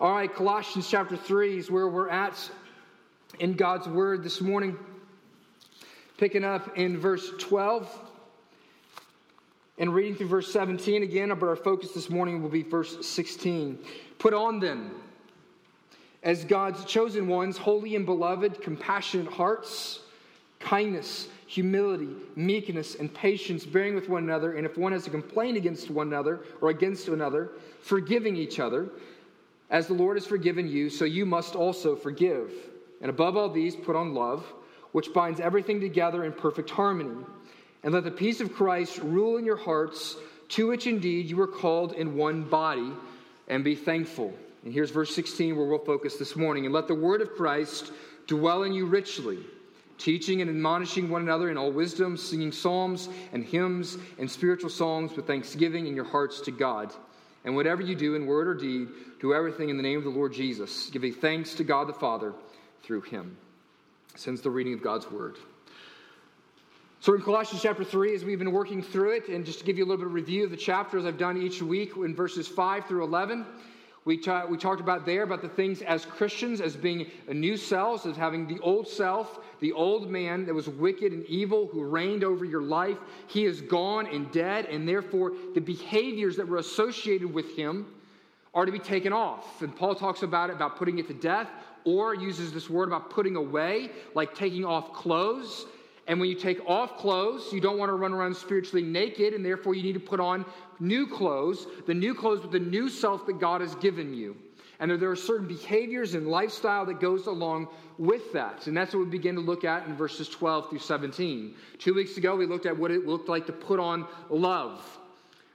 All right, Colossians chapter 3 is where we're at in God's Word this morning. Picking up in verse 12 and reading through verse 17 again, but our focus this morning will be verse 16. Put on then, as God's chosen ones, holy and beloved, compassionate hearts, kindness, humility, meekness, and patience, bearing with one another, and if one has a complaint against one another or against another, forgiving each other. As the Lord has forgiven you, so you must also forgive. And above all these, put on love, which binds everything together in perfect harmony. And let the peace of Christ rule in your hearts, to which indeed you were called in one body, and be thankful. And here's verse 16 where we'll focus this morning. And let the word of Christ dwell in you richly, teaching and admonishing one another in all wisdom, singing psalms and hymns and spiritual songs with thanksgiving in your hearts to God. And whatever you do in word or deed, do everything in the name of the Lord Jesus, giving thanks to God the Father through him. Since the reading of God's word. So, in Colossians chapter 3, as we've been working through it, and just to give you a little bit of review of the chapters I've done each week in verses 5 through 11, we, we talked about there about the things as Christians as being a new selves, as having the old self, the old man that was wicked and evil who reigned over your life. He is gone and dead, and therefore the behaviors that were associated with him are to be taken off. And Paul talks about it, about putting it to death, or uses this word about putting away, like taking off clothes. And when you take off clothes, you don't want to run around spiritually naked, and therefore you need to put on new clothes, the new clothes with the new self that God has given you. And there are certain behaviors and lifestyle that goes along with that. And that's what we begin to look at in verses 12 through 17. Two weeks ago, we looked at what it looked like to put on love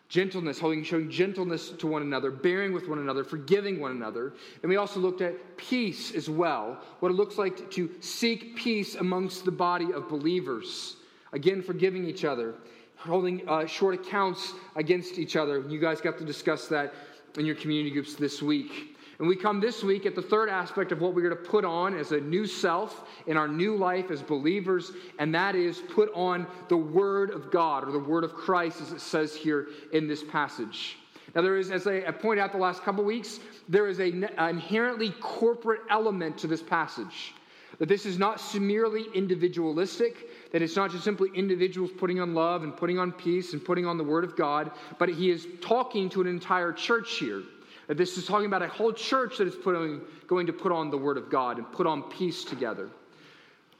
gentleness, holding, showing gentleness to one another, bearing with one another, forgiving one another. And we also looked at peace as well, what it looks like to seek peace amongst the body of believers. Again, forgiving each other, holding uh, short accounts against each other. You guys got to discuss that in your community groups this week. And we come this week at the third aspect of what we're going to put on as a new self in our new life as believers, and that is put on the Word of God or the Word of Christ, as it says here in this passage. Now, there is, as I pointed out the last couple weeks, there is an inherently corporate element to this passage. That this is not merely individualistic, that it's not just simply individuals putting on love and putting on peace and putting on the Word of God, but he is talking to an entire church here. This is talking about a whole church that is putting, going to put on the Word of God and put on peace together.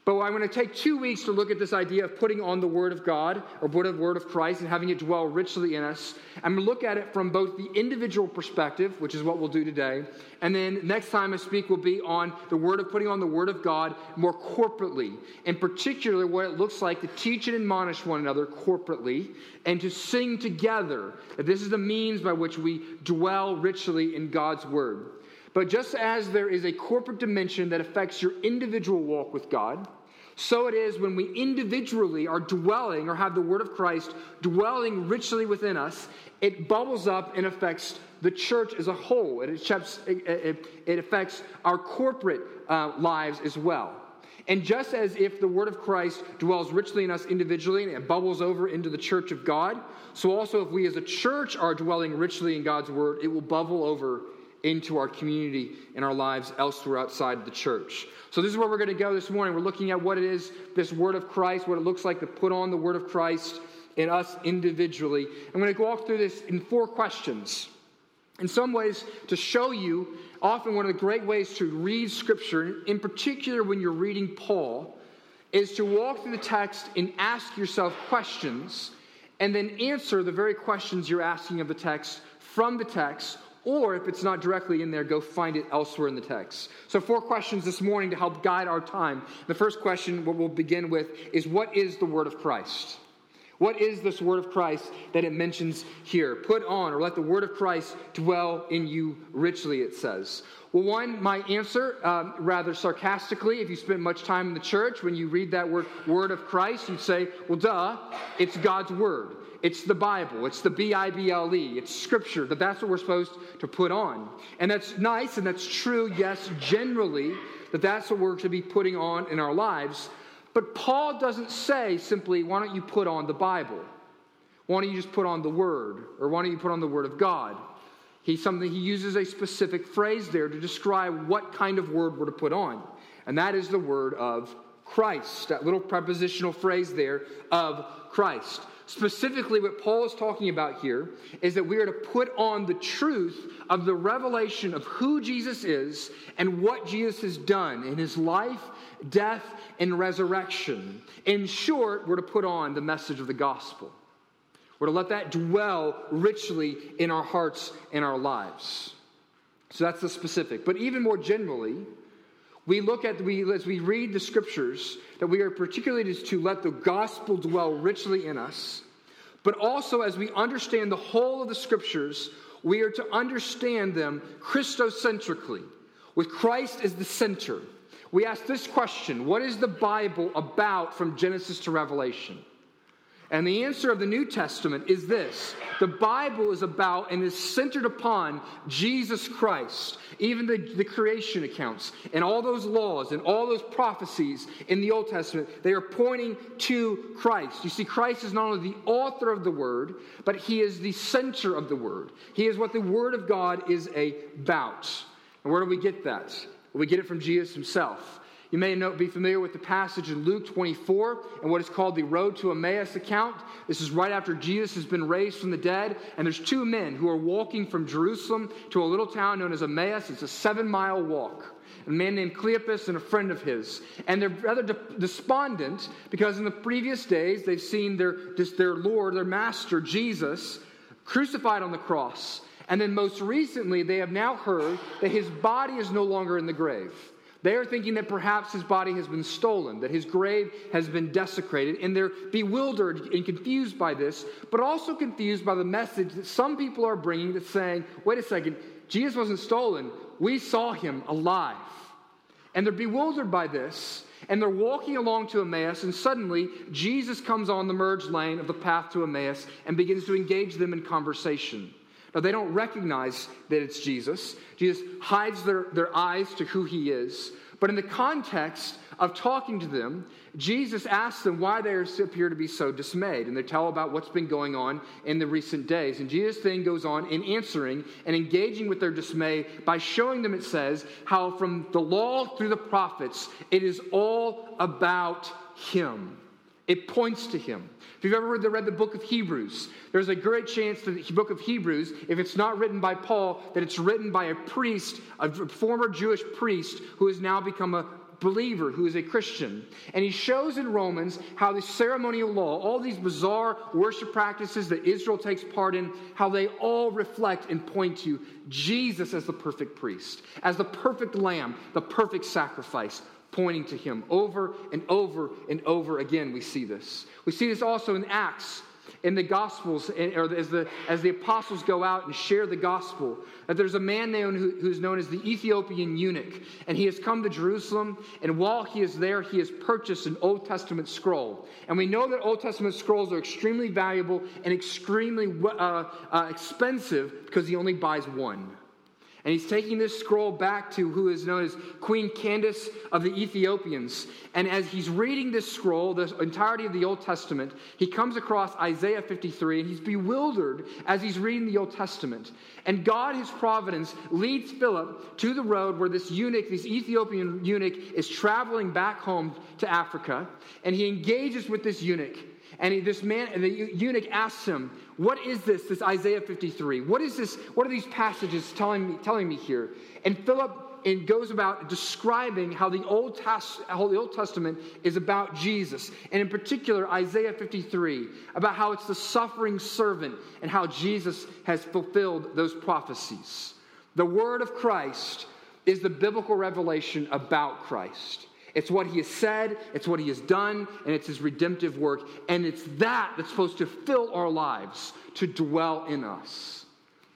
But I'm going to take two weeks to look at this idea of putting on the Word of God or the Word of Christ and having it dwell richly in us. I'm going to look at it from both the individual perspective, which is what we'll do today, and then next time I speak will be on the Word of putting on the Word of God more corporately, in particular what it looks like to teach and admonish one another corporately and to sing together. That this is the means by which we dwell richly in God's Word. But just as there is a corporate dimension that affects your individual walk with God, so it is when we individually are dwelling or have the word of Christ dwelling richly within us, it bubbles up and affects the church as a whole. It affects, our corporate uh, lives as well. And just as if the word of Christ dwells richly in us individually and it bubbles over into the church of God, so also if we as a church are dwelling richly in God's word, it will bubble over into our community and our lives elsewhere outside the church. So, this is where we're going to go this morning. We're looking at what it is, this word of Christ, what it looks like to put on the word of Christ in us individually. I'm going to walk through this in four questions. In some ways, to show you, often one of the great ways to read Scripture, in particular when you're reading Paul, is to walk through the text and ask yourself questions and then answer the very questions you're asking of the text from the text or if it's not directly in there, go find it elsewhere in the text. So, four questions this morning to help guide our time. The first question, what we'll begin with, is what is the Word of Christ? What is this Word of Christ that it mentions here? Put on, or let the Word of Christ dwell in you richly, it says. Well, one, my answer, um, rather sarcastically, if you spend much time in the church, when you read that word, word of Christ, you'd say, well, duh, it's God's Word. It's the Bible. It's the B I B L E. It's Scripture. That that's what we're supposed to put on. And that's nice and that's true, yes, generally, that that's what we're to be putting on in our lives. But Paul doesn't say simply, why don't you put on the Bible? Why don't you just put on the Word? Or why don't you put on the Word of God? He, something, he uses a specific phrase there to describe what kind of word we're to put on. And that is the word of Christ. That little prepositional phrase there of Christ. Specifically, what Paul is talking about here is that we are to put on the truth of the revelation of who Jesus is and what Jesus has done in his life, death, and resurrection. In short, we're to put on the message of the gospel. We're to let that dwell richly in our hearts and our lives. So that's the specific. But even more generally, we look at, we, as we read the scriptures, that we are particularly to let the gospel dwell richly in us. But also, as we understand the whole of the scriptures, we are to understand them Christocentrically, with Christ as the center. We ask this question What is the Bible about from Genesis to Revelation? And the answer of the New Testament is this the Bible is about and is centered upon Jesus Christ. Even the, the creation accounts and all those laws and all those prophecies in the Old Testament, they are pointing to Christ. You see, Christ is not only the author of the Word, but He is the center of the Word. He is what the Word of God is about. And where do we get that? we get it from Jesus Himself. You may be familiar with the passage in Luke 24 and what is called the Road to Emmaus account. This is right after Jesus has been raised from the dead, and there's two men who are walking from Jerusalem to a little town known as Emmaus. It's a seven mile walk. A man named Cleopas and a friend of his. And they're rather despondent because in the previous days they've seen their, their Lord, their Master, Jesus, crucified on the cross. And then most recently, they have now heard that his body is no longer in the grave. They are thinking that perhaps his body has been stolen, that his grave has been desecrated, and they're bewildered and confused by this, but also confused by the message that some people are bringing that's saying, wait a second, Jesus wasn't stolen. We saw him alive. And they're bewildered by this, and they're walking along to Emmaus, and suddenly Jesus comes on the merge lane of the path to Emmaus and begins to engage them in conversation. Now, they don't recognize that it's Jesus. Jesus hides their, their eyes to who he is. But in the context of talking to them, Jesus asks them why they appear to be so dismayed. And they tell about what's been going on in the recent days. And Jesus then goes on in answering and engaging with their dismay by showing them, it says, how from the law through the prophets, it is all about him. It points to him. If you've ever read the, read the book of Hebrews, there's a great chance that the book of Hebrews, if it's not written by Paul, that it's written by a priest, a former Jewish priest who has now become a believer who is a Christian. And he shows in Romans how the ceremonial law, all these bizarre worship practices that Israel takes part in, how they all reflect and point to Jesus as the perfect priest, as the perfect lamb, the perfect sacrifice, pointing to him. Over and over and over again, we see this. We see this also in Acts, in the Gospels, or as the, as the apostles go out and share the gospel, that there's a man there who, who's known as the Ethiopian eunuch, and he has come to Jerusalem, and while he is there, he has purchased an Old Testament scroll. And we know that Old Testament scrolls are extremely valuable and extremely uh, uh, expensive because he only buys one. And he's taking this scroll back to who is known as Queen Candace of the Ethiopians. And as he's reading this scroll, the entirety of the Old Testament, he comes across Isaiah 53 and he's bewildered as he's reading the Old Testament. And God, his providence, leads Philip to the road where this eunuch, this Ethiopian eunuch, is traveling back home to Africa. And he engages with this eunuch. And he, this man, the eunuch asks him, What is this, this Isaiah 53? What is this? What are these passages telling me, telling me here? And Philip and goes about describing how the, Old Test, how the Old Testament is about Jesus, and in particular, Isaiah 53, about how it's the suffering servant and how Jesus has fulfilled those prophecies. The word of Christ is the biblical revelation about Christ. It's what he has said, it's what he has done, and it's his redemptive work. And it's that that's supposed to fill our lives, to dwell in us.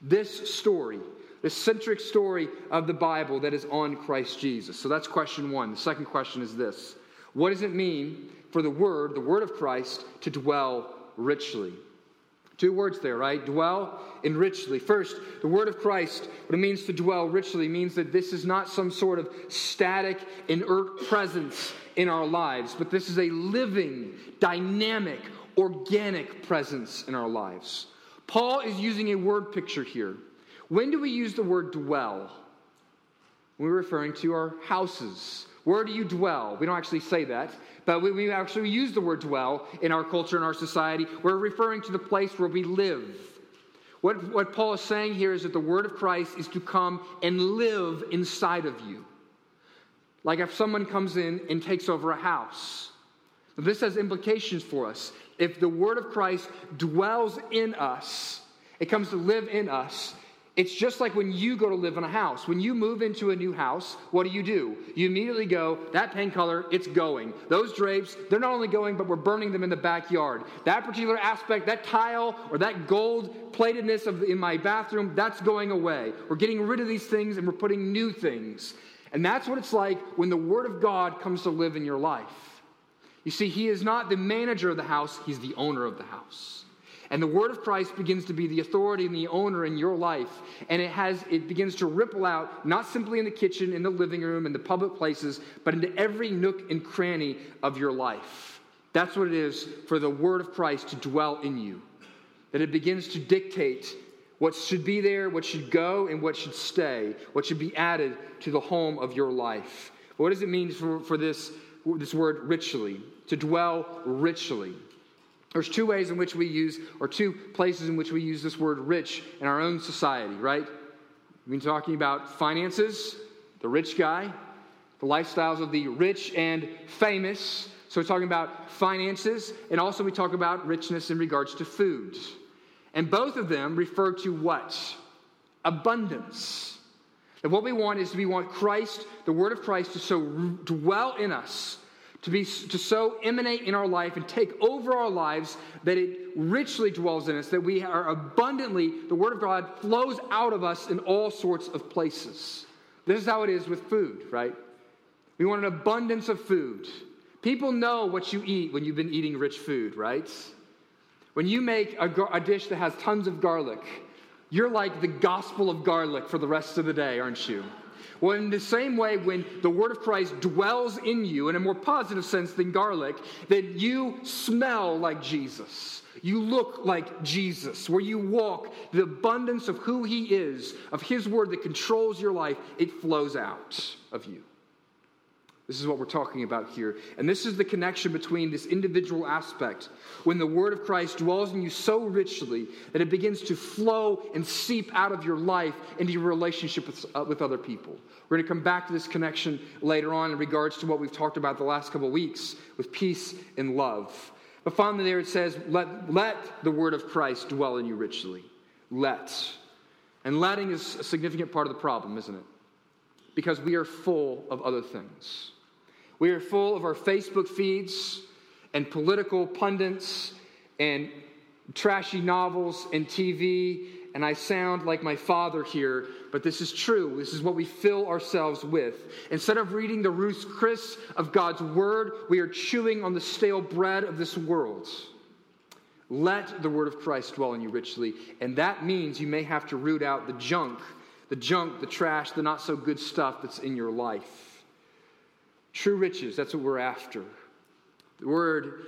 This story, the centric story of the Bible that is on Christ Jesus. So that's question one. The second question is this What does it mean for the Word, the Word of Christ, to dwell richly? Two words there, right? Dwell and richly. First, the word of Christ, what it means to dwell richly means that this is not some sort of static, inert presence in our lives, but this is a living, dynamic, organic presence in our lives. Paul is using a word picture here When do we use the word dwell? We're referring to our houses. Where do you dwell? We don't actually say that, but we, we actually use the word dwell in our culture and our society. We're referring to the place where we live. What, what Paul is saying here is that the word of Christ is to come and live inside of you. Like if someone comes in and takes over a house. This has implications for us. If the word of Christ dwells in us, it comes to live in us, it's just like when you go to live in a house. When you move into a new house, what do you do? You immediately go, that paint color, it's going. Those drapes, they're not only going, but we're burning them in the backyard. That particular aspect, that tile or that gold platedness of, in my bathroom, that's going away. We're getting rid of these things and we're putting new things. And that's what it's like when the Word of God comes to live in your life. You see, He is not the manager of the house, He's the owner of the house. And the word of Christ begins to be the authority and the owner in your life. And it has it begins to ripple out, not simply in the kitchen, in the living room, in the public places, but into every nook and cranny of your life. That's what it is for the word of Christ to dwell in you. That it begins to dictate what should be there, what should go, and what should stay, what should be added to the home of your life. What does it mean for, for this, this word richly? To dwell richly. There's two ways in which we use, or two places in which we use this word rich in our own society, right? We've been talking about finances, the rich guy, the lifestyles of the rich and famous. So we're talking about finances, and also we talk about richness in regards to food. And both of them refer to what? Abundance. And what we want is we want Christ, the Word of Christ, to so dwell in us to, be, to so emanate in our life and take over our lives that it richly dwells in us, that we are abundantly, the Word of God flows out of us in all sorts of places. This is how it is with food, right? We want an abundance of food. People know what you eat when you've been eating rich food, right? When you make a, a dish that has tons of garlic, you're like the gospel of garlic for the rest of the day, aren't you? Well, in the same way, when the word of Christ dwells in you in a more positive sense than garlic, that you smell like Jesus. You look like Jesus. Where you walk, the abundance of who he is, of his word that controls your life, it flows out of you. This is what we're talking about here. And this is the connection between this individual aspect when the word of Christ dwells in you so richly that it begins to flow and seep out of your life into your relationship with, uh, with other people. We're going to come back to this connection later on in regards to what we've talked about the last couple of weeks with peace and love. But finally, there it says, let, let the word of Christ dwell in you richly. Let. And letting is a significant part of the problem, isn't it? Because we are full of other things. We are full of our Facebook feeds and political pundits and trashy novels and TV. And I sound like my father here, but this is true. This is what we fill ourselves with. Instead of reading the Ruth's Chris of God's word, we are chewing on the stale bread of this world. Let the word of Christ dwell in you richly. And that means you may have to root out the junk, the junk, the trash, the not so good stuff that's in your life. True riches, that's what we're after. The word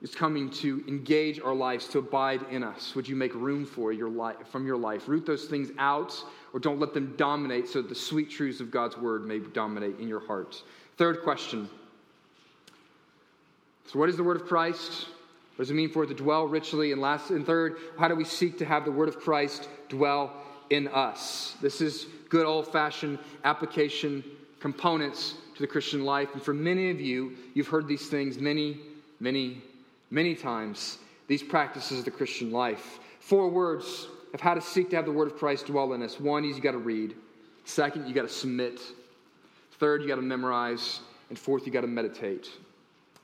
is coming to engage our lives, to abide in us. Would you make room for your life from your life? Root those things out, or don't let them dominate so the sweet truths of God's word may dominate in your heart. Third question. So, what is the word of Christ? What does it mean for it to dwell richly? And last and third, how do we seek to have the word of Christ dwell in us? This is good old fashioned application components to the Christian life. And for many of you, you've heard these things many, many, many times, these practices of the Christian life. Four words of how to seek to have the word of Christ dwell in us. One is you got to read. Second, you got to submit. Third, you got to memorize. And fourth, you got to meditate.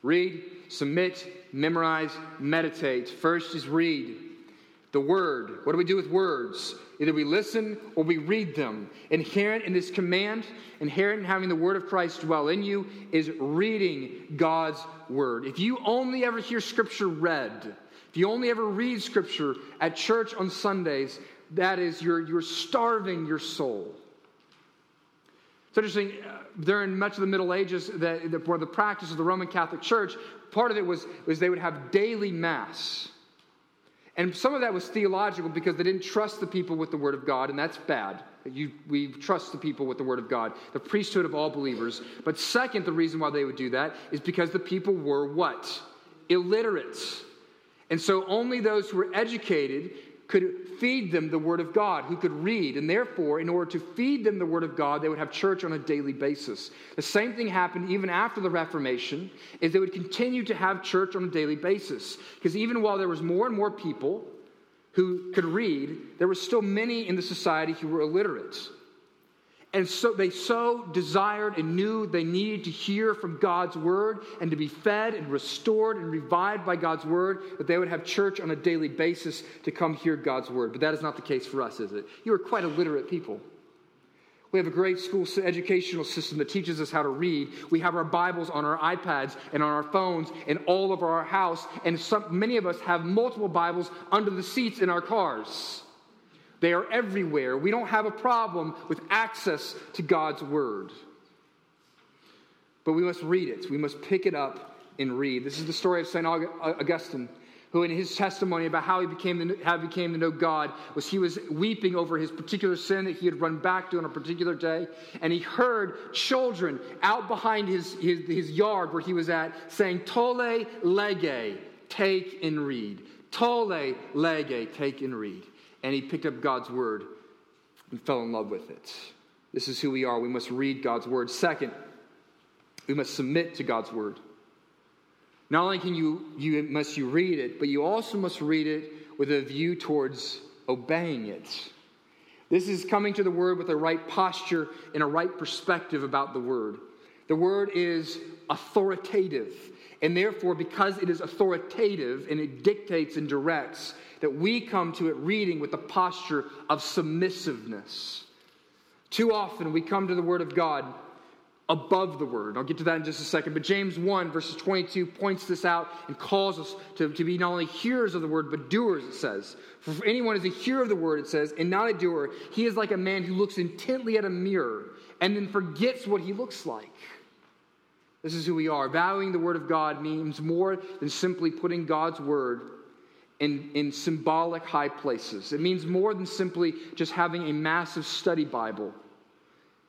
Read, submit, memorize, meditate. First is read the word. What do we do with words? Either we listen or we read them. Inherent in this command, inherent in having the word of Christ dwell in you, is reading God's word. If you only ever hear scripture read, if you only ever read scripture at church on Sundays, that is, you're, you're starving your soul. It's interesting, uh, during much of the Middle Ages, that, that, where the practice of the Roman Catholic Church, part of it was, was they would have daily Mass. And some of that was theological because they didn't trust the people with the Word of God, and that's bad. You, we trust the people with the Word of God, the priesthood of all believers. But second, the reason why they would do that is because the people were what? Illiterate. And so only those who were educated could feed them the Word of God, who could read. And therefore, in order to feed them the Word of God, they would have church on a daily basis. The same thing happened even after the Reformation, is they would continue to have church on a daily basis. Because even while there was more and more people who could read, there were still many in the society who were illiterate. And so they so desired and knew they needed to hear from God's word and to be fed and restored and revived by God's word that they would have church on a daily basis to come hear God's word. But that is not the case for us, is it? You are quite illiterate people. We have a great school educational system that teaches us how to read. We have our Bibles on our iPads and on our phones and all over our house, and some, many of us have multiple Bibles under the seats in our cars. They are everywhere. We don't have a problem with access to God's Word. But we must read it, we must pick it up and read. This is the story of St. Augustine, who, in his testimony about how he became to, how he became to know God, was he was weeping over his particular sin that he had run back to on a particular day. And he heard children out behind his, his, his yard where he was at saying, Tolle lege, take and read. Tolle lege, take and read and he picked up God's word and fell in love with it. This is who we are. We must read God's word. Second, we must submit to God's word. Not only can you, you must you read it, but you also must read it with a view towards obeying it. This is coming to the word with a right posture and a right perspective about the word. The word is authoritative, and therefore, because it is authoritative and it dictates and directs, that we come to it reading with the posture of submissiveness. Too often we come to the Word of God above the Word. I'll get to that in just a second. But James 1, verses 22, points this out and calls us to, to be not only hearers of the Word, but doers, it says. For if anyone is a hearer of the Word, it says, and not a doer, he is like a man who looks intently at a mirror and then forgets what he looks like. This is who we are. Valuing the Word of God means more than simply putting God's Word in, in symbolic high places. It means more than simply just having a massive study Bible.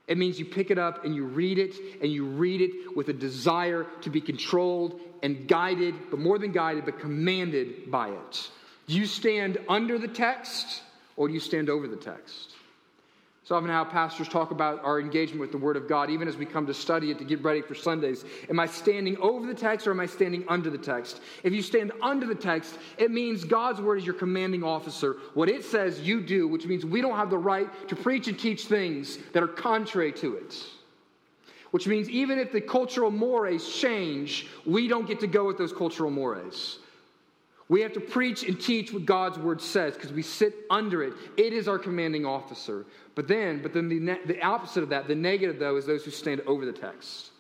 It means you pick it up and you read it, and you read it with a desire to be controlled and guided, but more than guided, but commanded by it. Do you stand under the text or do you stand over the text? So often how pastors talk about our engagement with the Word of God, even as we come to study it to get ready for Sundays. Am I standing over the text or am I standing under the text? If you stand under the text, it means God's Word is your commanding officer. What it says, you do, which means we don't have the right to preach and teach things that are contrary to it. Which means even if the cultural mores change, we don't get to go with those cultural mores. We have to preach and teach what God's word says because we sit under it. It is our commanding officer. But then, but then the, ne- the opposite of that, the negative though, is those who stand over the text.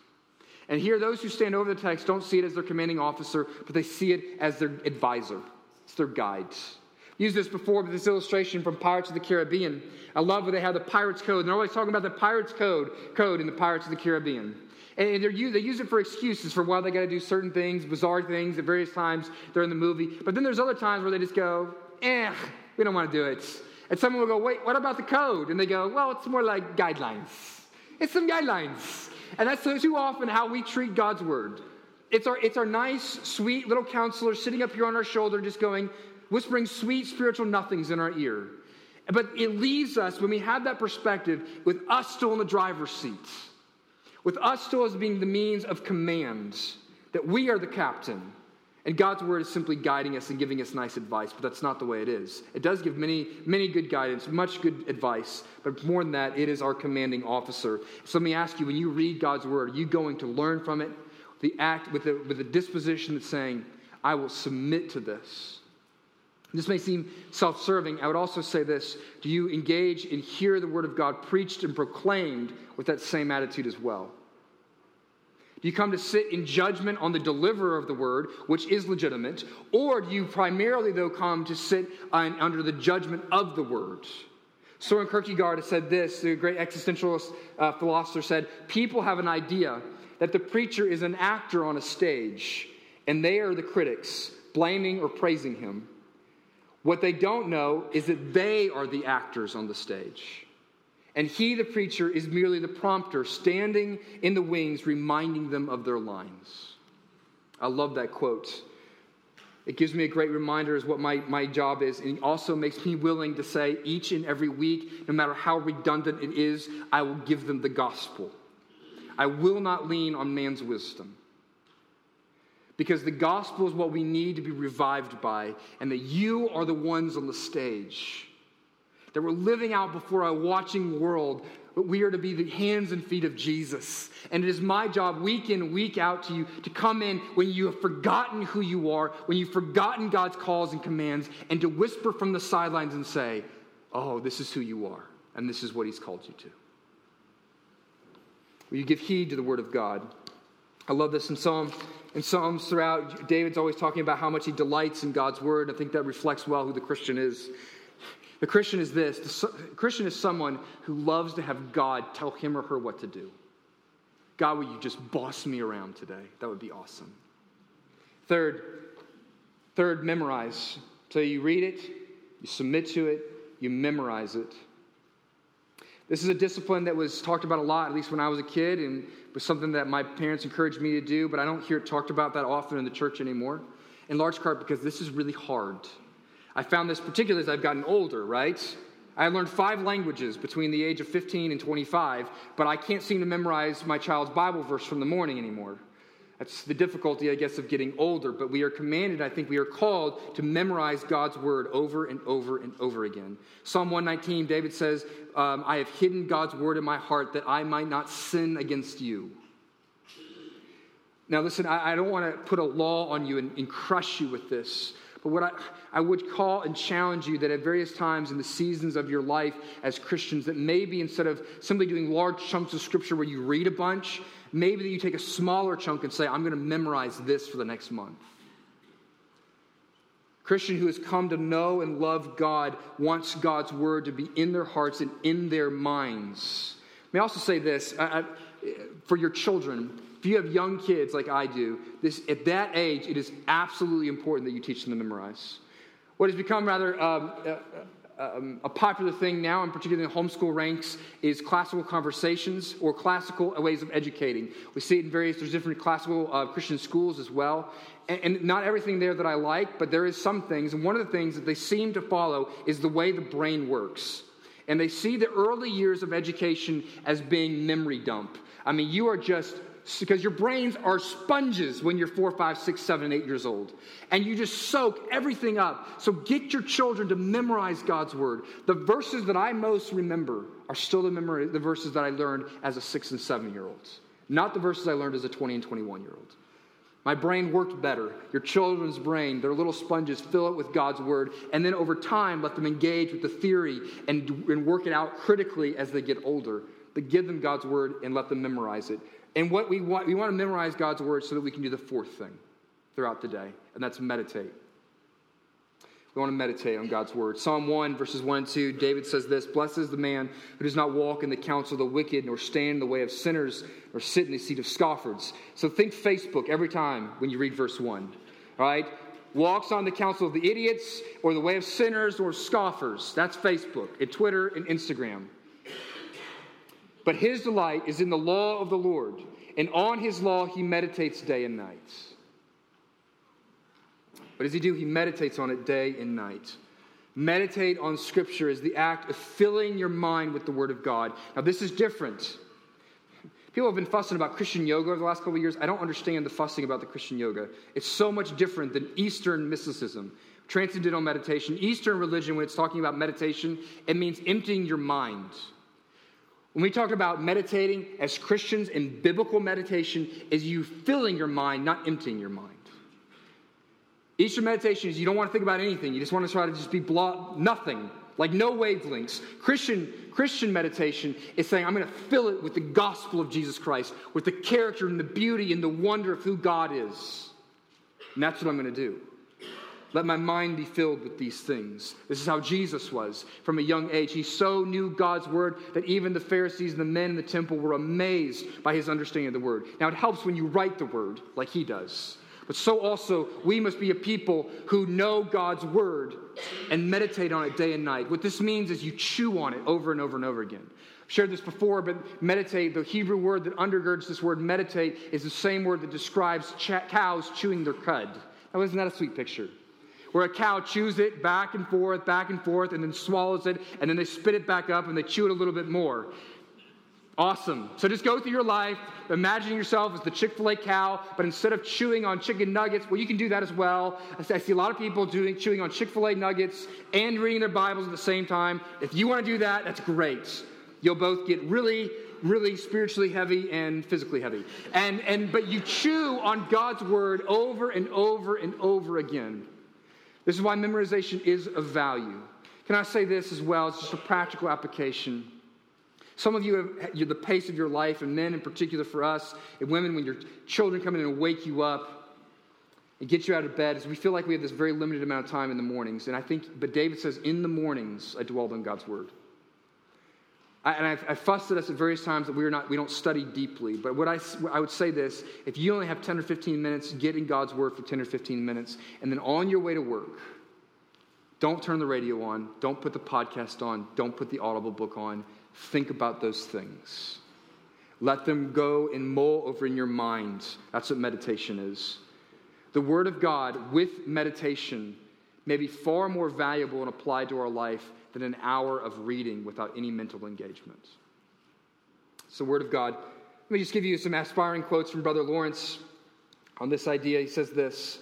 And here, those who stand over the text don't see it as their commanding officer, but they see it as their advisor. It's their guide. Used this before this illustration from Pirates of the Caribbean. I love where they have the Pirates Code. They're always talking about the Pirates Code code in the Pirates of the Caribbean. And they use it for excuses for why they got to do certain things, bizarre things at various times during the movie. But then there's other times where they just go, eh, we don't want to do it. And someone will go, wait, what about the code? And they go, well, it's more like guidelines. It's some guidelines. And that's too often how we treat God's word. It's our, it's our nice, sweet little counselor sitting up here on our shoulder, just going, whispering sweet spiritual nothings in our ear. But it leaves us, when we have that perspective, with us still in the driver's seat with us still as being the means of command, that we are the captain. And God's word is simply guiding us and giving us nice advice, but that's not the way it is. It does give many, many good guidance, much good advice, but more than that, it is our commanding officer. So let me ask you when you read God's word, are you going to learn from it? The act with the, with the disposition that's saying, I will submit to this. This may seem self serving. I would also say this Do you engage and hear the word of God preached and proclaimed with that same attitude as well? Do you come to sit in judgment on the deliverer of the word, which is legitimate? Or do you primarily, though, come to sit under the judgment of the word? Soren Kierkegaard said this, the great existentialist uh, philosopher said, People have an idea that the preacher is an actor on a stage, and they are the critics, blaming or praising him. What they don't know is that they are the actors on the stage. And he, the preacher, is merely the prompter, standing in the wings, reminding them of their lines. I love that quote. It gives me a great reminder as what my, my job is, and it also makes me willing to say each and every week, no matter how redundant it is, I will give them the gospel. I will not lean on man's wisdom. Because the gospel is what we need to be revived by, and that you are the ones on the stage. That we're living out before a watching world but we are to be the hands and feet of Jesus. And it is my job week in, week out to you to come in when you have forgotten who you are, when you've forgotten God's calls and commands, and to whisper from the sidelines and say, Oh, this is who you are, and this is what He's called you to. Will you give heed to the Word of God? I love this in Psalm. In Psalms throughout, David's always talking about how much he delights in God's word. I think that reflects well who the Christian is. The Christian is this the Christian is someone who loves to have God tell him or her what to do. God, will you just boss me around today? That would be awesome. Third, third, memorize. So you read it, you submit to it, you memorize it. This is a discipline that was talked about a lot, at least when I was a kid, and was something that my parents encouraged me to do, but I don't hear it talked about that often in the church anymore. In large part because this is really hard. I found this particularly as I've gotten older, right? I learned five languages between the age of 15 and 25, but I can't seem to memorize my child's Bible verse from the morning anymore. That's the difficulty, I guess, of getting older. But we are commanded, I think we are called to memorize God's word over and over and over again. Psalm 119, David says, um, I have hidden God's word in my heart that I might not sin against you. Now, listen, I, I don't want to put a law on you and, and crush you with this. But what I, I would call and challenge you that at various times in the seasons of your life as Christians, that maybe instead of simply doing large chunks of scripture where you read a bunch, maybe that you take a smaller chunk and say, I'm going to memorize this for the next month. Christian who has come to know and love God wants God's word to be in their hearts and in their minds. May I also say this I, I, for your children, if you have young kids like I do, this, at that age, it is absolutely important that you teach them to memorize. What has become rather um, uh, uh, um, a popular thing now, and particularly in homeschool ranks, is classical conversations or classical ways of educating. We see it in various, there's different classical uh, Christian schools as well. And, and not everything there that I like, but there is some things. And one of the things that they seem to follow is the way the brain works. And they see the early years of education as being memory dump. I mean, you are just because your brains are sponges when you're four, five, six, seven, eight years old. And you just soak everything up. So get your children to memorize God's word. The verses that I most remember are still the, memory, the verses that I learned as a six and seven year old, not the verses I learned as a 20 and 21 year old. My brain worked better. Your children's brain, their little sponges, fill it with God's word, and then over time, let them engage with the theory and, and work it out critically as they get older. But give them God's word and let them memorize it. And what we want, we want to memorize God's word so that we can do the fourth thing throughout the day, and that's meditate. We want to meditate on God's word. Psalm 1, verses 1 and 2, David says this Blessed is the man who does not walk in the counsel of the wicked, nor stand in the way of sinners, nor sit in the seat of scoffers. So think Facebook every time when you read verse 1. All right? Walks on the counsel of the idiots, or the way of sinners, or scoffers. That's Facebook, and Twitter, and Instagram. But his delight is in the law of the Lord, and on his law he meditates day and night. What does he do? He meditates on it day and night. Meditate on Scripture is the act of filling your mind with the Word of God. Now, this is different. People have been fussing about Christian yoga over the last couple of years. I don't understand the fussing about the Christian yoga. It's so much different than Eastern mysticism, transcendental meditation. Eastern religion, when it's talking about meditation, it means emptying your mind. When we talk about meditating as Christians in biblical meditation, is you filling your mind, not emptying your mind. Eastern meditation is you don't want to think about anything. You just want to try to just be blah, nothing, like no wavelengths. Christian, Christian meditation is saying, I'm going to fill it with the gospel of Jesus Christ, with the character and the beauty and the wonder of who God is. And that's what I'm going to do. Let my mind be filled with these things. This is how Jesus was from a young age. He so knew God's word that even the Pharisees and the men in the temple were amazed by his understanding of the word. Now, it helps when you write the word like he does. But so also, we must be a people who know God's word and meditate on it day and night. What this means is you chew on it over and over and over again. I've shared this before, but meditate, the Hebrew word that undergirds this word meditate, is the same word that describes ch- cows chewing their cud. Now, isn't that a sweet picture? Where a cow chews it back and forth, back and forth, and then swallows it, and then they spit it back up and they chew it a little bit more. Awesome. So just go through your life, imagining yourself as the Chick fil A cow, but instead of chewing on chicken nuggets, well, you can do that as well. I see a lot of people doing chewing on Chick fil A nuggets and reading their Bibles at the same time. If you want to do that, that's great. You'll both get really, really spiritually heavy and physically heavy. And, and, but you chew on God's word over and over and over again. This is why memorization is of value. Can I say this as well? It's just a practical application. Some of you have the pace of your life, and men in particular for us, and women, when your children come in and wake you up and get you out of bed, is we feel like we have this very limited amount of time in the mornings. And I think, but David says, in the mornings I dwell on God's word. I, and I've, I've, fussed at us at various times that we're not, we don't study deeply. But what I, I would say this if you only have 10 or 15 minutes, get in God's word for 10 or 15 minutes. And then on your way to work, don't turn the radio on. Don't put the podcast on. Don't put the Audible book on think about those things. Let them go and mull over in your mind. That's what meditation is. The Word of God with meditation may be far more valuable and applied to our life than an hour of reading without any mental engagement. It's the Word of God. Let me just give you some aspiring quotes from Brother Lawrence on this idea. He says this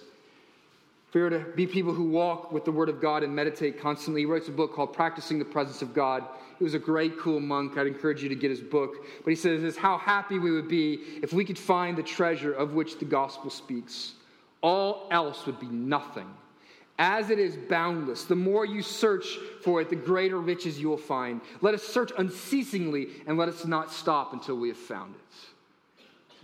we are to be people who walk with the Word of God and meditate constantly. He writes a book called Practicing the Presence of God. He was a great, cool monk. I'd encourage you to get his book. But he says this how happy we would be if we could find the treasure of which the gospel speaks. All else would be nothing. As it is boundless, the more you search for it, the greater riches you will find. Let us search unceasingly and let us not stop until we have found it.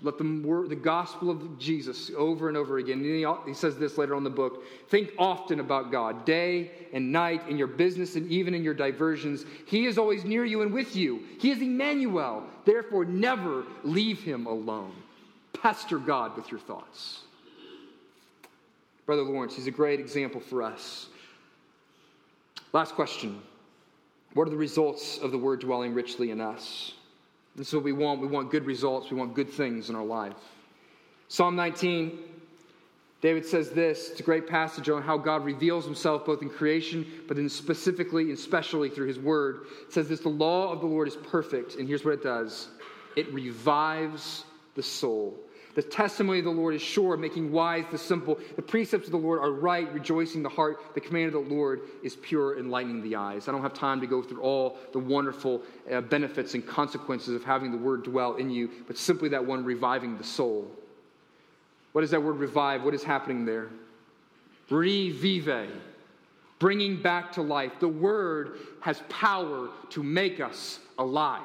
Let the, the gospel of Jesus over and over again. And he, he says this later on in the book think often about God, day and night, in your business and even in your diversions. He is always near you and with you. He is Emmanuel. Therefore, never leave him alone. Pester God with your thoughts. Brother Lawrence, he's a great example for us. Last question What are the results of the word dwelling richly in us? This is what we want. We want good results. We want good things in our life. Psalm 19, David says this. It's a great passage on how God reveals himself both in creation, but then specifically and especially through his word. It says this the law of the Lord is perfect, and here's what it does it revives the soul. The testimony of the Lord is sure, making wise the simple. The precepts of the Lord are right, rejoicing the heart. The command of the Lord is pure, enlightening the eyes. I don't have time to go through all the wonderful uh, benefits and consequences of having the word dwell in you, but simply that one reviving the soul. What is that word revive? What is happening there? Revive, bringing back to life. The word has power to make us alive.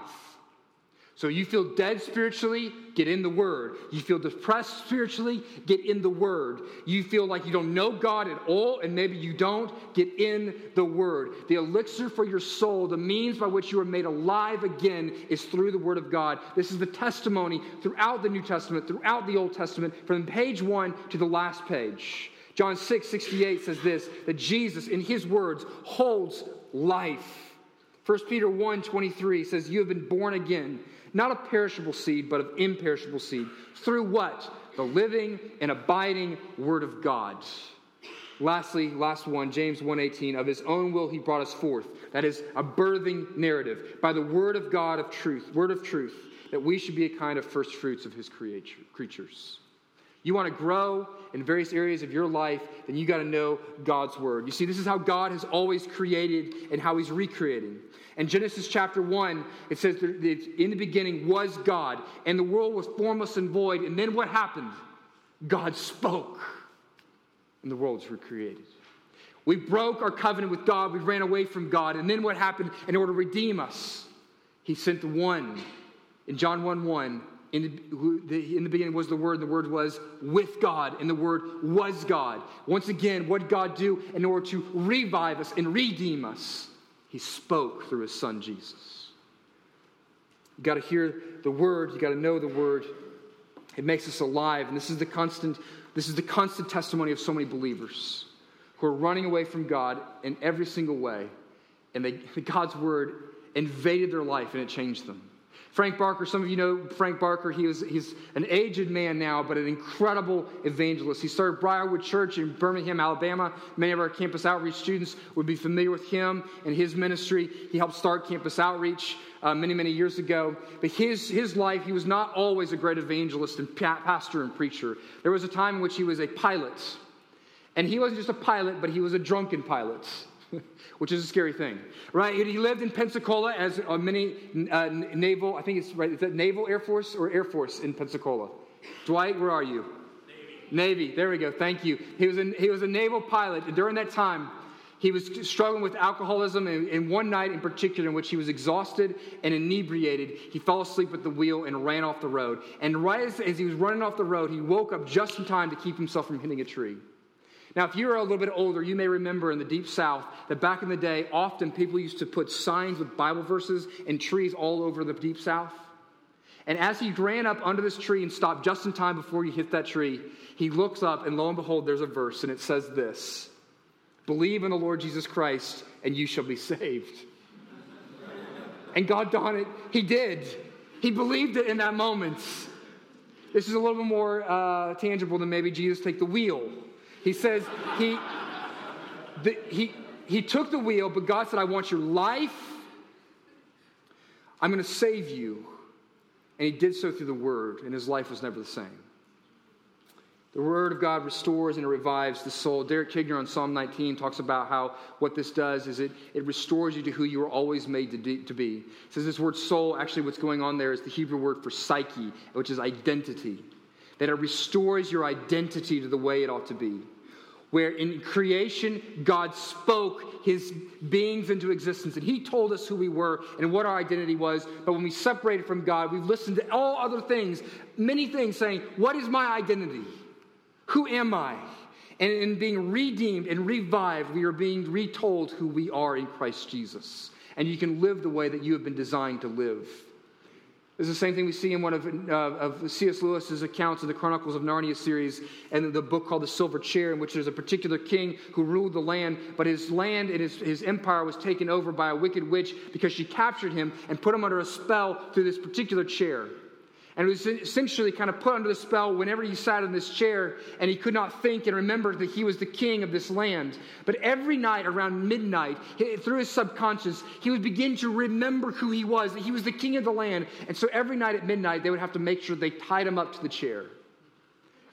So you feel dead spiritually, get in the Word. You feel depressed spiritually, get in the Word. You feel like you don't know God at all, and maybe you don't, get in the Word. The elixir for your soul, the means by which you are made alive again, is through the Word of God. This is the testimony throughout the New Testament, throughout the Old Testament, from page one to the last page. John 6 68 says this that Jesus, in his words, holds life. 1 Peter 1 23 says, You have been born again not of perishable seed, but of imperishable seed. Through what? The living and abiding Word of God. Lastly, last one, James 1:18, of his own will he brought us forth. That is a birthing narrative by the word of God of truth, word of truth, that we should be a kind of first fruits of his creatures. You want to grow in various areas of your life, then you got to know God's word. You see, this is how God has always created and how he's recreating. In Genesis chapter 1, it says that in the beginning was God, and the world was formless and void. And then what happened? God spoke, and the world was created. We broke our covenant with God, we ran away from God. And then what happened in order to redeem us? He sent the one. In John 1 1, in the, in the, beginning was the Word, and the Word was with God, and the Word was God. Once again, what did God do in order to revive us and redeem us? He spoke through his son Jesus. You got to hear the word, you got to know the word. It makes us alive, and this is the constant this is the constant testimony of so many believers. who are running away from God in every single way. And they, God's word invaded their life and it changed them. Frank Barker, some of you know Frank Barker. He was, he's an aged man now, but an incredible evangelist. He started Briarwood Church in Birmingham, Alabama. Many of our campus outreach students would be familiar with him and his ministry. He helped start campus outreach uh, many, many years ago. But his, his life, he was not always a great evangelist and pastor and preacher. There was a time in which he was a pilot. And he wasn't just a pilot, but he was a drunken pilot. which is a scary thing, right? He lived in Pensacola as a mini uh, naval, I think it's right, is that Naval Air Force or Air Force in Pensacola? Dwight, where are you? Navy. Navy, there we go, thank you. He was, a, he was a naval pilot, and during that time, he was struggling with alcoholism, and, and one night in particular, in which he was exhausted and inebriated, he fell asleep at the wheel and ran off the road. And right as, as he was running off the road, he woke up just in time to keep himself from hitting a tree. Now, if you're a little bit older, you may remember in the deep south that back in the day, often people used to put signs with Bible verses and trees all over the deep south. And as he ran up under this tree and stopped just in time before he hit that tree, he looks up and lo and behold, there's a verse and it says this Believe in the Lord Jesus Christ and you shall be saved. and God done it, he did. He believed it in that moment. This is a little bit more uh, tangible than maybe Jesus take the wheel. He says he, the, he, he took the wheel, but God said, I want your life. I'm going to save you. And he did so through the word, and his life was never the same. The word of God restores and it revives the soul. Derek Kidner on Psalm 19 talks about how what this does is it, it restores you to who you were always made to, de- to be. Says this word soul, actually, what's going on there is the Hebrew word for psyche, which is identity. That it restores your identity to the way it ought to be where in creation God spoke his beings into existence and he told us who we were and what our identity was. But when we separated from God, we've listened to all other things, many things saying, What is my identity? Who am I? And in being redeemed and revived, we are being retold who we are in Christ Jesus. And you can live the way that you have been designed to live. This is the same thing we see in one of, uh, of C.S. Lewis's accounts of the Chronicles of Narnia series and the book called The Silver Chair, in which there's a particular king who ruled the land, but his land and his, his empire was taken over by a wicked witch because she captured him and put him under a spell through this particular chair and was essentially kind of put under the spell whenever he sat in this chair and he could not think and remember that he was the king of this land. But every night around midnight, through his subconscious, he would begin to remember who he was, that he was the king of the land. And so every night at midnight, they would have to make sure they tied him up to the chair.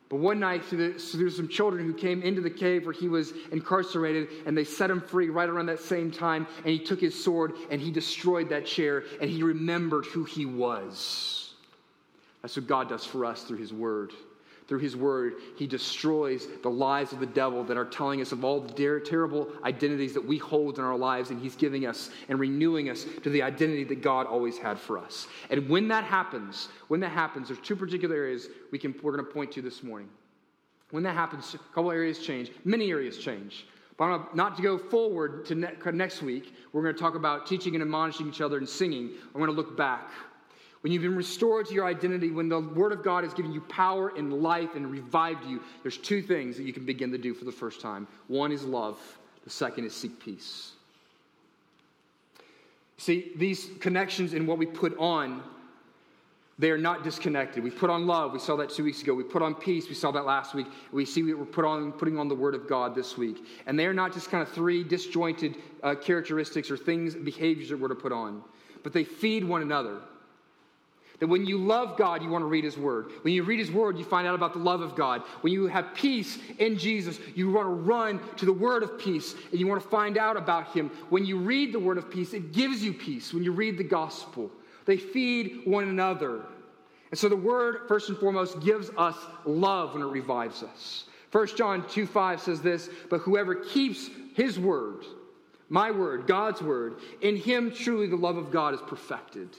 But one night, through, some children who came into the cave where he was incarcerated, and they set him free right around that same time, and he took his sword and he destroyed that chair, and he remembered who he was. That's what God does for us through His Word. Through His Word, He destroys the lies of the devil that are telling us of all the terrible identities that we hold in our lives, and He's giving us and renewing us to the identity that God always had for us. And when that happens, when that happens, there's two particular areas we can, we're going to point to this morning. When that happens, a couple areas change, many areas change. But not to go forward to ne- next week, we're going to talk about teaching and admonishing each other and singing. I'm going to look back when you've been restored to your identity, when the Word of God has given you power and life and revived you, there's two things that you can begin to do for the first time. One is love, the second is seek peace. See, these connections in what we put on, they are not disconnected. We put on love, we saw that two weeks ago. We put on peace, we saw that last week. We see we're put on, putting on the Word of God this week. And they are not just kind of three disjointed uh, characteristics or things, behaviors that we're to put on, but they feed one another. That when you love God, you want to read His Word. When you read His Word, you find out about the love of God. When you have peace in Jesus, you want to run to the Word of peace and you want to find out about Him. When you read the Word of peace, it gives you peace. When you read the gospel, they feed one another. And so the Word, first and foremost, gives us love when it revives us. 1 John 2 5 says this, but whoever keeps His Word, my Word, God's Word, in Him truly the love of God is perfected.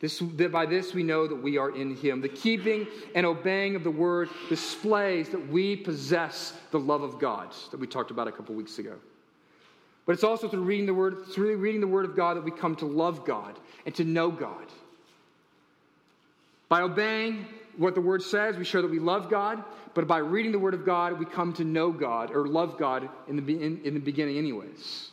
This, by this we know that we are in him. The keeping and obeying of the word displays that we possess the love of God that we talked about a couple weeks ago. But it's also through reading the word, through reading the word of God that we come to love God and to know God. By obeying what the Word says, we show that we love God, but by reading the Word of God, we come to know God or love God in the, in, in the beginning, anyways.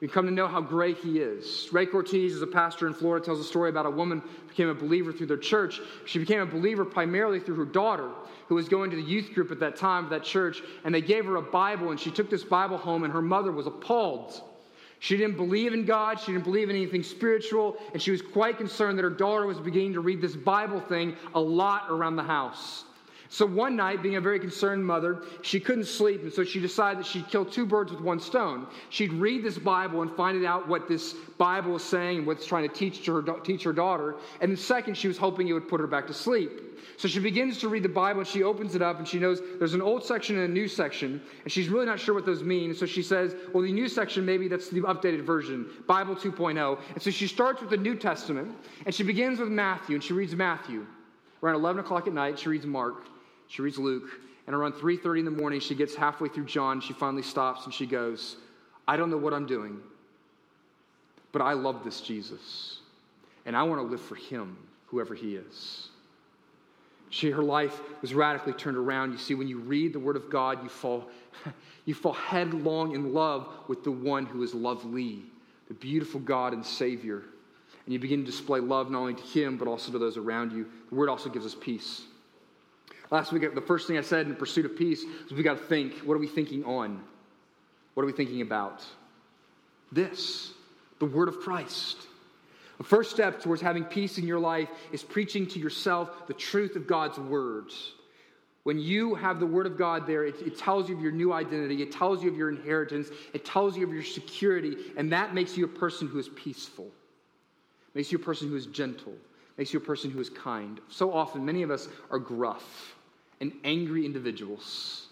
We come to know how great He is. Ray Cortez is a pastor in Florida, tells a story about a woman who became a believer through their church. She became a believer primarily through her daughter, who was going to the youth group at that time of that church, and they gave her a Bible, and she took this Bible home, and her mother was appalled she didn't believe in God. She didn't believe in anything spiritual. And she was quite concerned that her daughter was beginning to read this Bible thing a lot around the house. So one night, being a very concerned mother, she couldn't sleep, and so she decided that she'd kill two birds with one stone. She'd read this Bible and find out what this Bible is saying and what it's trying to teach to her, teach her daughter. And then second, she was hoping it would put her back to sleep. So she begins to read the Bible and she opens it up and she knows there's an old section and a new section, and she's really not sure what those mean. So she says, Well, the new section, maybe that's the updated version, Bible 2.0. And so she starts with the New Testament and she begins with Matthew and she reads Matthew. Around 11 o'clock at night, she reads Mark. She reads Luke, and around 3:30 in the morning, she gets halfway through John. She finally stops and she goes, "I don't know what I'm doing, but I love this Jesus, and I want to live for Him, whoever He is." She, her life was radically turned around. You see, when you read the Word of God, you fall, you fall headlong in love with the one who is lovely, the beautiful God and Savior. And you begin to display love not only to Him, but also to those around you. The Word also gives us peace. Last week, the first thing I said in pursuit of peace was we got to think what are we thinking on? What are we thinking about? This, the Word of Christ. The first step towards having peace in your life is preaching to yourself the truth of God's words. When you have the Word of God there, it, it, tells you of your new identity, it tells you of your inheritance, it tells you of your security, and that makes you a person who is peaceful, makes you a person who is gentle, makes you a person who is kind. So often, many of us are gruff and angry individuals.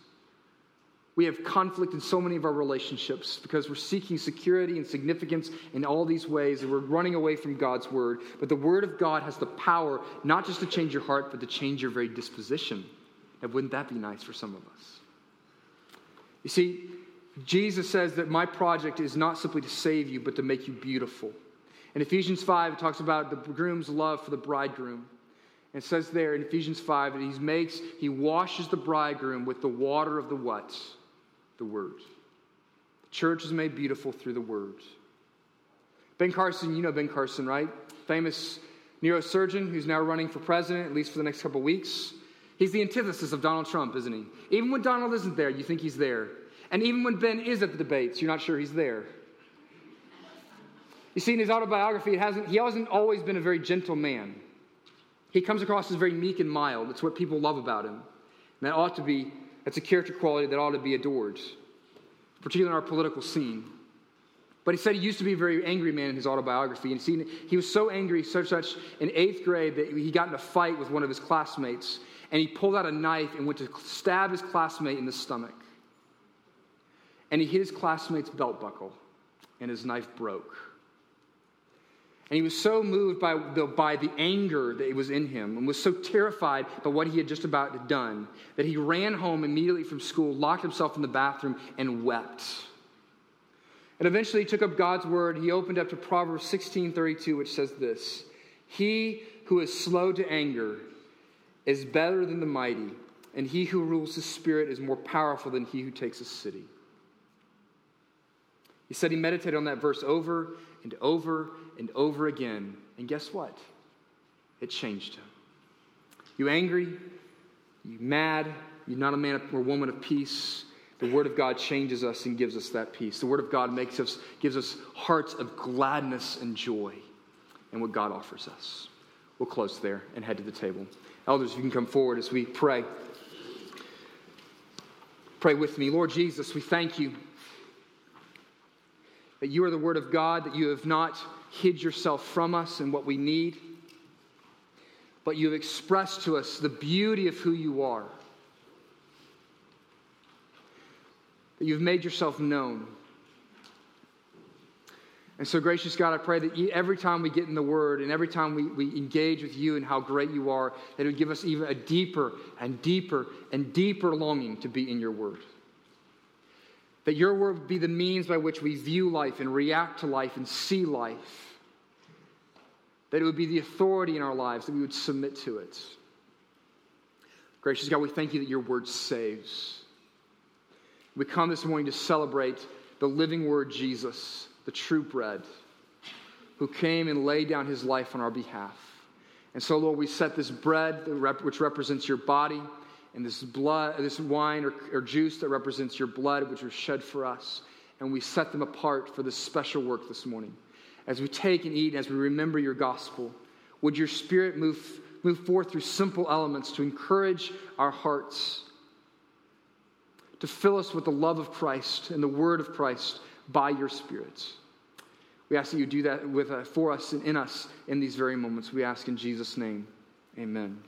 We have conflict in so many of our relationships because we're seeking security and significance in all these ways and we're running away from God's word. But the word of God has the power not just to change your heart, but to change your very disposition. And wouldn't that be nice for some of us? You see, Jesus says that my project is not simply to save you, but to make you beautiful. In Ephesians 5, it talks about the groom's love for the bridegroom. It says there in Ephesians 5 that he makes, he washes the bridegroom with the water of the what? The word. The church is made beautiful through the word. Ben Carson, you know Ben Carson, right? Famous neurosurgeon who's now running for president, at least for the next couple weeks. He's the antithesis of Donald Trump, isn't he? Even when Donald isn't there, you think he's there. And even when Ben is at the debates, you're not sure he's there. You see, in his autobiography, it hasn't, he hasn't always been a very gentle man. He comes across as very meek and mild. That's what people love about him. And that ought to be, that's a character quality that ought to be adored, particularly in our political scene. But he said he used to be a very angry man in his autobiography. And he, he was so angry, such such in eighth grade, that he got in a fight with one of his classmates. And he pulled out a knife and went to stab his classmate in the stomach. And he hit his classmate's belt buckle, and his knife broke. And he was so moved by the, by the anger that was in him and was so terrified by what he had just about done that he ran home immediately from school, locked himself in the bathroom, and wept. And eventually he took up God's word. He opened up to Proverbs 16:32, which says this: He who is slow to anger is better than the mighty, and he who rules his spirit is more powerful than he who takes a city. He said he meditated on that verse over and over and over again. And guess what? It changed him. You angry? You mad? You're not a man or woman of peace? The Word of God changes us and gives us that peace. The Word of God makes us, gives us hearts of gladness and joy and what God offers us. We'll close there and head to the table. Elders, you can come forward as we pray. Pray with me. Lord Jesus, we thank you that you are the Word of God, that you have not hid yourself from us and what we need, but you have expressed to us the beauty of who you are. That you've made yourself known. And so, gracious God, I pray that every time we get in the Word and every time we, we engage with you and how great you are, that it would give us even a deeper and deeper and deeper longing to be in your Word. That your word would be the means by which we view life and react to life and see life. That it would be the authority in our lives, that we would submit to it. Gracious God, we thank you that your word saves. We come this morning to celebrate the living word, Jesus, the true bread, who came and laid down his life on our behalf. And so, Lord, we set this bread, which represents your body, and this blood, this wine or, or juice that represents your blood, which was shed for us, and we set them apart for this special work this morning. As we take and eat, as we remember your gospel, would your spirit move, move forth through simple elements to encourage our hearts, to fill us with the love of Christ and the word of Christ by your spirit. We ask that you do that with, uh, for us and in us in these very moments. We ask in Jesus' name. Amen.